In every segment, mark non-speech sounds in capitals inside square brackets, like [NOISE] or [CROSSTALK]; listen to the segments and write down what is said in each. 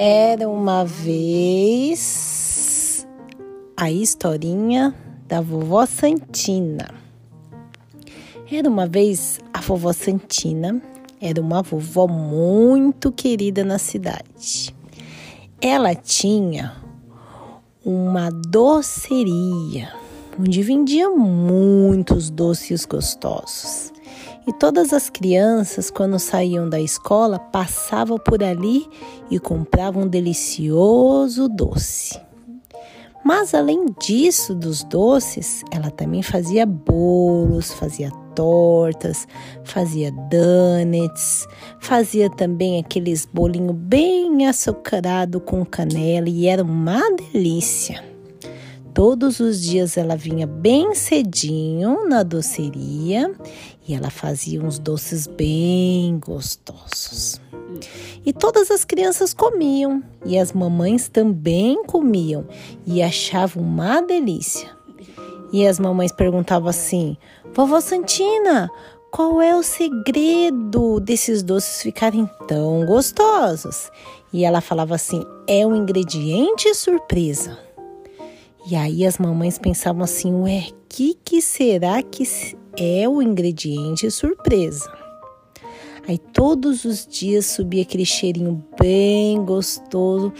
Era uma vez a historinha da vovó Santina. Era uma vez a vovó Santina, era uma vovó muito querida na cidade. Ela tinha uma doceria onde vendia muitos doces gostosos. E todas as crianças, quando saíam da escola, passavam por ali e compravam um delicioso doce. Mas além disso, dos doces, ela também fazia bolos, fazia tortas, fazia donuts, fazia também aqueles bolinhos bem açucarado com canela e era uma delícia. Todos os dias ela vinha bem cedinho na doceria e ela fazia uns doces bem gostosos. E todas as crianças comiam e as mamães também comiam e achavam uma delícia. E as mamães perguntavam assim: Vovó Santina, qual é o segredo desses doces ficarem tão gostosos? E ela falava assim: é um ingrediente surpresa. E aí as mamães pensavam assim: ué, que que será que é o ingrediente surpresa? Aí todos os dias subia aquele cheirinho bem gostoso.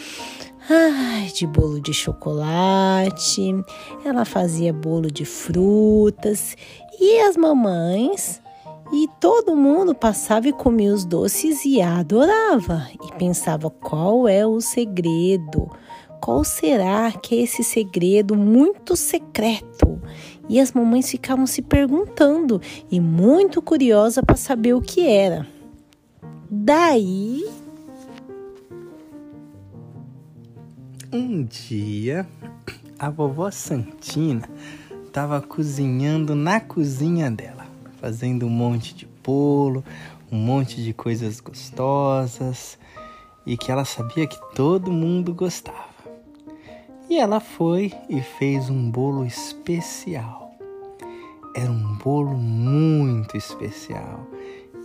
Ai, de bolo de chocolate. Ela fazia bolo de frutas e as mamães e todo mundo passava e comia os doces e adorava e pensava qual é o segredo qual será que é esse segredo muito secreto? E as mamães ficavam se perguntando e muito curiosa para saber o que era. Daí. Um dia, a vovó Santina estava cozinhando na cozinha dela, fazendo um monte de bolo, um monte de coisas gostosas e que ela sabia que todo mundo gostava. E ela foi e fez um bolo especial. Era um bolo muito especial.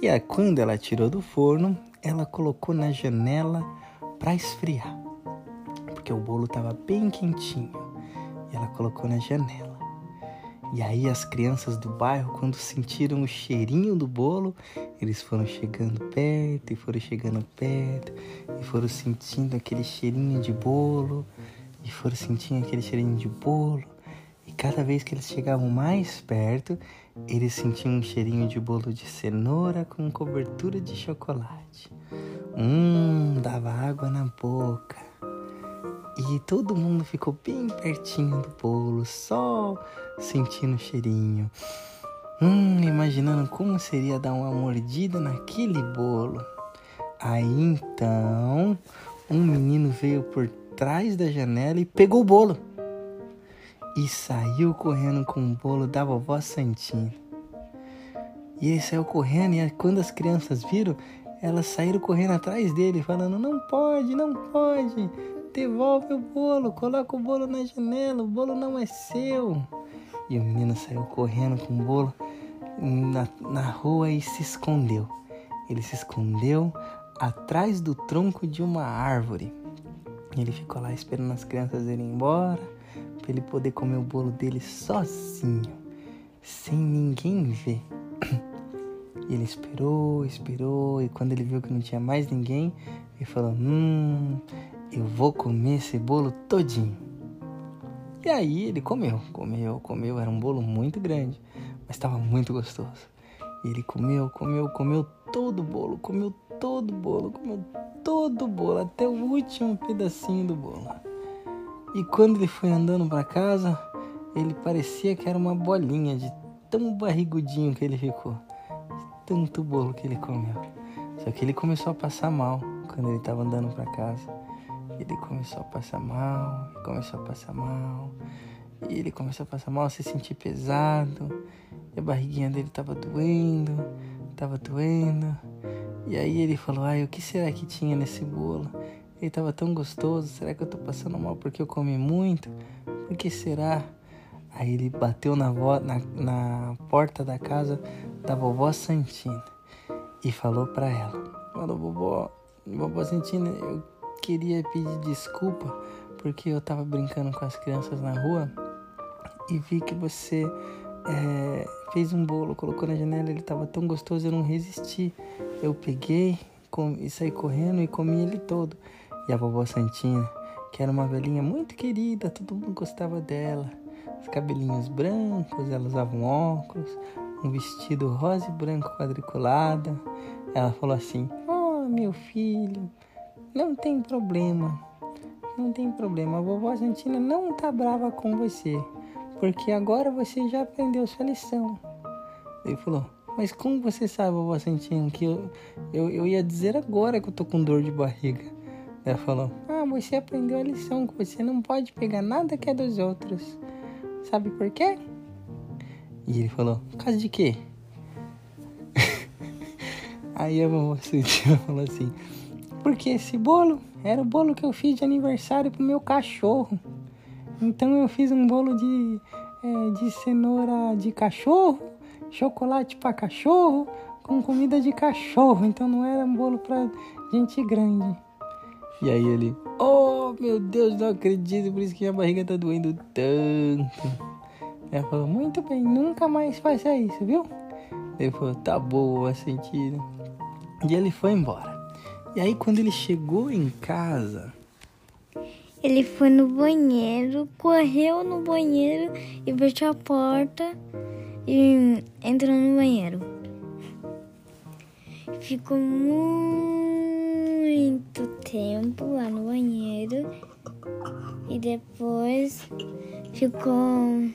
E aí, quando ela tirou do forno, ela colocou na janela para esfriar, porque o bolo estava bem quentinho. E ela colocou na janela. E aí as crianças do bairro, quando sentiram o cheirinho do bolo, eles foram chegando perto e foram chegando perto e foram sentindo aquele cheirinho de bolo e foram sentindo aquele cheirinho de bolo. E cada vez que eles chegavam mais perto, eles sentiam um cheirinho de bolo de cenoura com cobertura de chocolate. Hum, dava água na boca. E todo mundo ficou bem pertinho do bolo, só sentindo o cheirinho. Hum, imaginando como seria dar uma mordida naquele bolo. Aí então, um menino veio por trás da janela e pegou o bolo. E saiu correndo com o bolo da vovó Santinha. E ele saiu correndo e quando as crianças viram, elas saíram correndo atrás dele, falando: Não pode, não pode, devolve o bolo, coloca o bolo na janela, o bolo não é seu. E o menino saiu correndo com o bolo na, na rua e se escondeu. Ele se escondeu atrás do tronco de uma árvore. Ele ficou lá esperando as crianças irem embora para ele poder comer o bolo dele sozinho, sem ninguém ver. E ele esperou, esperou, e quando ele viu que não tinha mais ninguém, ele falou: Hum, eu vou comer esse bolo todinho. E aí ele comeu, comeu, comeu. Era um bolo muito grande, mas estava muito gostoso. E ele comeu, comeu, comeu todo o bolo, comeu todo o bolo, comeu todo o bolo, até o último pedacinho do bolo. E quando ele foi andando para casa, ele parecia que era uma bolinha de tão barrigudinho que ele ficou, de tanto bolo que ele comeu. Só que ele começou a passar mal quando ele estava andando para casa. Ele começou a passar mal, começou a passar mal. E ele começou a passar mal, a se sentir pesado. E a barriguinha dele estava doendo, estava doendo. E aí ele falou: Ai, o que será que tinha nesse bolo? Ele estava tão gostoso. Será que eu tô passando mal porque eu comi muito? Por que será? Aí ele bateu na, vo na, na porta da casa da vovó Santina e falou para ela: Falou, vovó, vovó Santina, eu queria pedir desculpa porque eu tava brincando com as crianças na rua e vi que você é, fez um bolo, colocou na janela, ele tava tão gostoso, eu não resisti. Eu peguei com, e saí correndo e comi ele todo. E a vovó Santinha, que era uma velhinha muito querida, todo mundo gostava dela. Os cabelinhos brancos, ela usava um óculos, um vestido rosa e branco quadriculado. Ela falou assim: Oh, meu filho, não tem problema. Não tem problema. A vovó Santina não tá brava com você. Porque agora você já aprendeu sua lição. Ele falou: Mas como você sabe, vovó Santina, que eu, eu, eu ia dizer agora que eu tô com dor de barriga? Ela falou: Ah, você aprendeu a lição, que você não pode pegar nada que é dos outros. Sabe por quê? E ele falou: Por causa de quê? [LAUGHS] Aí a vovó Santina falou assim: porque esse bolo era o bolo que eu fiz de aniversário pro meu cachorro. Então eu fiz um bolo de, é, de cenoura de cachorro, chocolate para cachorro, com comida de cachorro. Então não era um bolo para gente grande. E aí ele, oh meu Deus, não acredito, por isso que minha barriga tá doendo tanto. Ela falou, muito bem, nunca mais faça isso, viu? Ele falou, tá boa, sentido. E ele foi embora. E aí quando ele chegou em casa, ele foi no banheiro, correu no banheiro e fechou a porta e entrou no banheiro. Ficou muito tempo lá no banheiro e depois ficou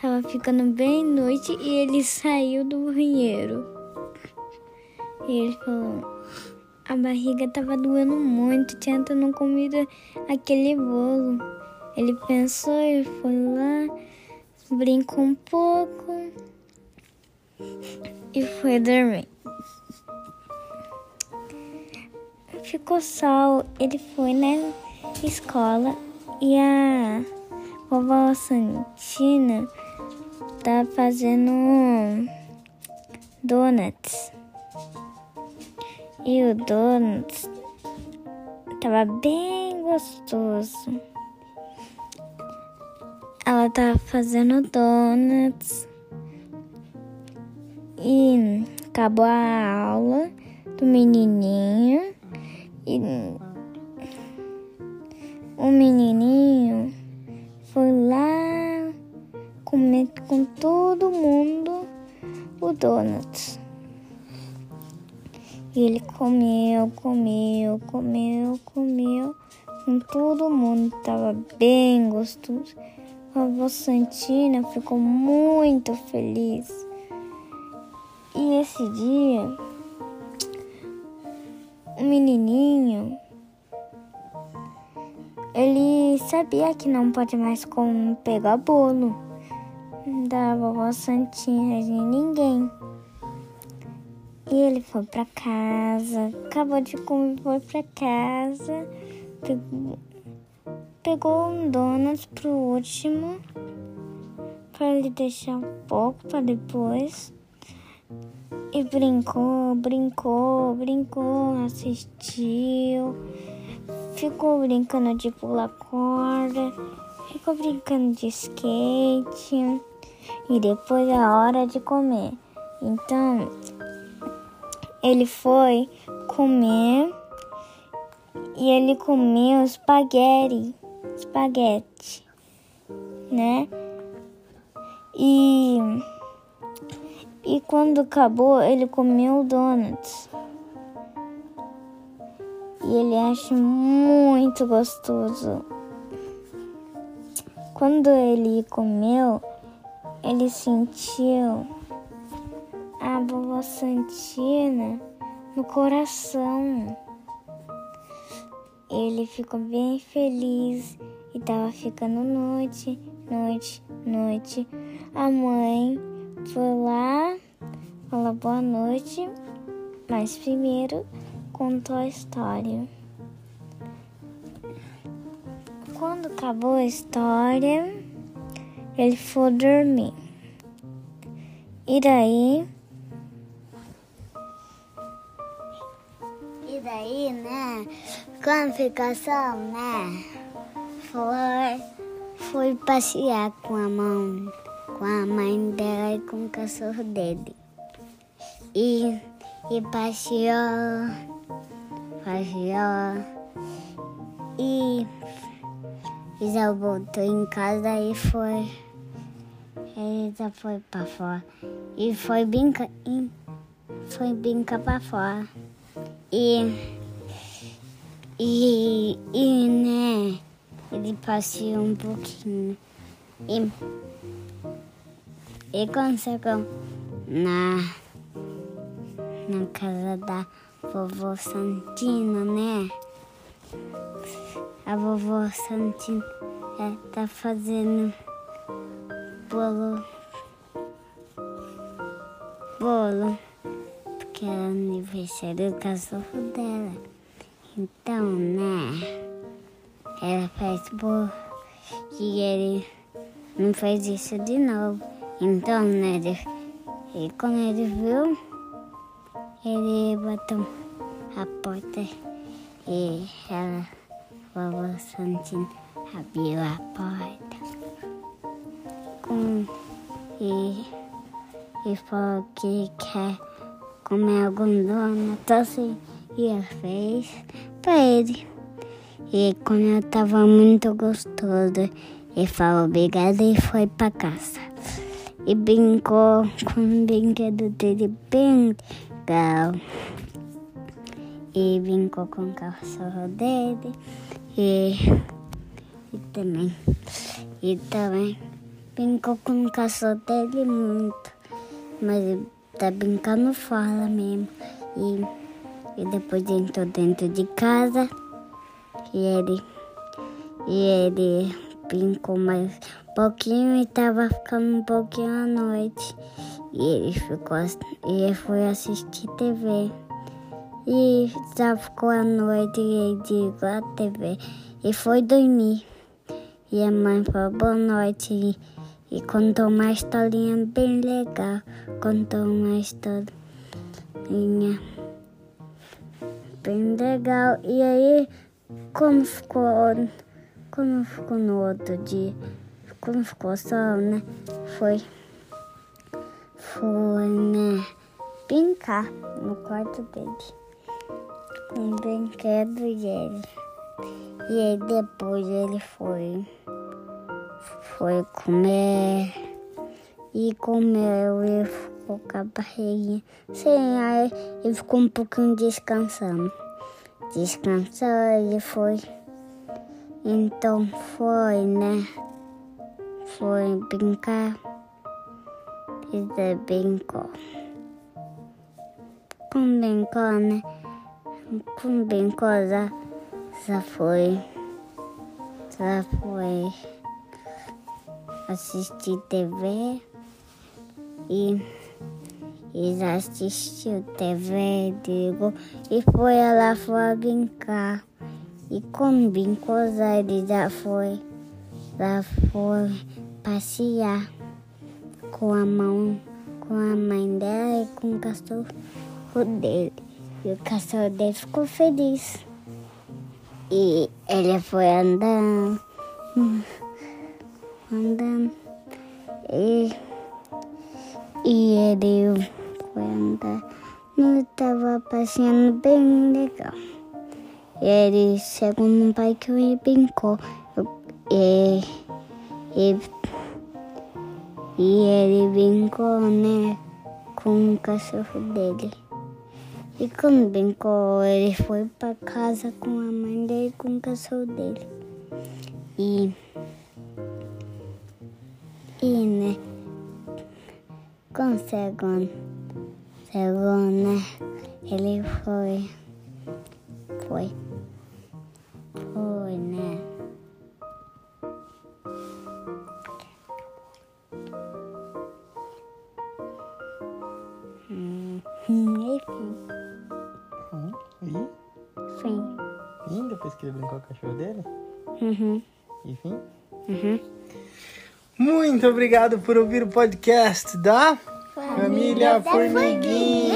tava ficando bem noite e ele saiu do banheiro. E ele falou a barriga estava doendo muito, tinha não comido aquele bolo. Ele pensou e foi lá, brincou um pouco e foi dormir. Ficou sol, ele foi na escola e a vovó Santina tá fazendo donuts. E o donuts tava bem gostoso. Ela tava fazendo donuts e acabou a aula do menininho e o menininho foi lá comer com todo mundo o donuts. E ele comeu, comeu, comeu, comeu. Com todo mundo tava bem gostoso. A avó Santina ficou muito feliz. E esse dia, o menininho, ele sabia que não pode mais como pegar bolo da vovó Santinha de ninguém. Ele foi para casa, acabou de comer, foi para casa, pegou, pegou um donuts pro último, para ele deixar um pouco para depois. E brincou, brincou, brincou, assistiu, ficou brincando de pular corda, ficou brincando de skate. E depois é hora de comer. Então, ele foi comer e ele comeu espaguete, espaguete, né? E e quando acabou, ele comeu donuts. E ele acha muito gostoso. Quando ele comeu, ele sentiu a vovó Santina no coração. Ele ficou bem feliz e tava ficando noite, noite, noite. A mãe foi lá, falou boa noite, mas primeiro contou a história. Quando acabou a história, ele foi dormir. E daí E daí, né? Só, né? Foi, foi passear com a mão, com a mãe dela e com o cachorro dele. E, e passeou, passeou. E, e já voltou em casa e foi. Ele já foi pra fora. E foi brincar. Foi brincar pra fora. E. E. E, né? Ele passeou um pouquinho. E. E conseguiu na. Na casa da vovó Santina, né? A vovó Santina é, tá fazendo bolo. Bolo. Porque é aniversário do cachorro dela. Então, né? Ela faz bolo. E ele não faz isso de novo. Então, né? Ele, e quando ele viu, ele botou a porta e ela, vovó Santina, abriu a porta com, e, e falou que quer comer donuts assim. E ela fez pra ele. E quando eu tava muito gostoso, ele falou obrigado e foi pra casa. E brincou com o brinquedo dele bem legal. E brincou com o cachorro dele. E, e também. E também brincou com o cachorro dele muito. Mas ele tá brincando fora mesmo. E, e depois entrou dentro de casa. E ele, e ele brincou mais um pouquinho e tava ficando um pouquinho à noite. E ele ficou e ele foi assistir TV. E já ficou à noite e ele desligou a TV e foi dormir. E a mãe falou boa noite e, e contou uma historinha bem legal. Contou uma historinha bem legal. E aí, como ficou, como ficou no outro dia, como ficou sol, né? Foi, foi, né? Brincar no quarto dele. Com um brinquedo dele. E aí depois ele foi, foi comer e comeu e ficou com a barriguinha. Sim, aí ele ficou um pouquinho descansando. Descansou e foi. Então foi, né? Foi brincar. E brincou. Com brincou, né? Com brincou já, já foi. Já foi assistir TV e, e já assistiu TV, digo, e foi lá foi brincar. E com brincou, já ele já foi, já foi passear com a mão, com a mãe dela e com o cachorro dele. E o cachorro dele ficou feliz. E ele foi andando, andando. E, e ele foi andando. Ele estava passeando bem legal. E ele chegou num parque e brincou. E, e, e ele brincou, né, com o cachorro dele. E quando brincou, ele foi para casa com a mãe dele com o cachorro dele. E, e né, chegou, chegou, né, ele foi, foi, foi, né. Hum, enfim, Hum, e? fim. Fim, depois que ele brincou com o cachorro dele? Uhum, E fim? uhum. Muito obrigado por ouvir o podcast da Família Formiguinha.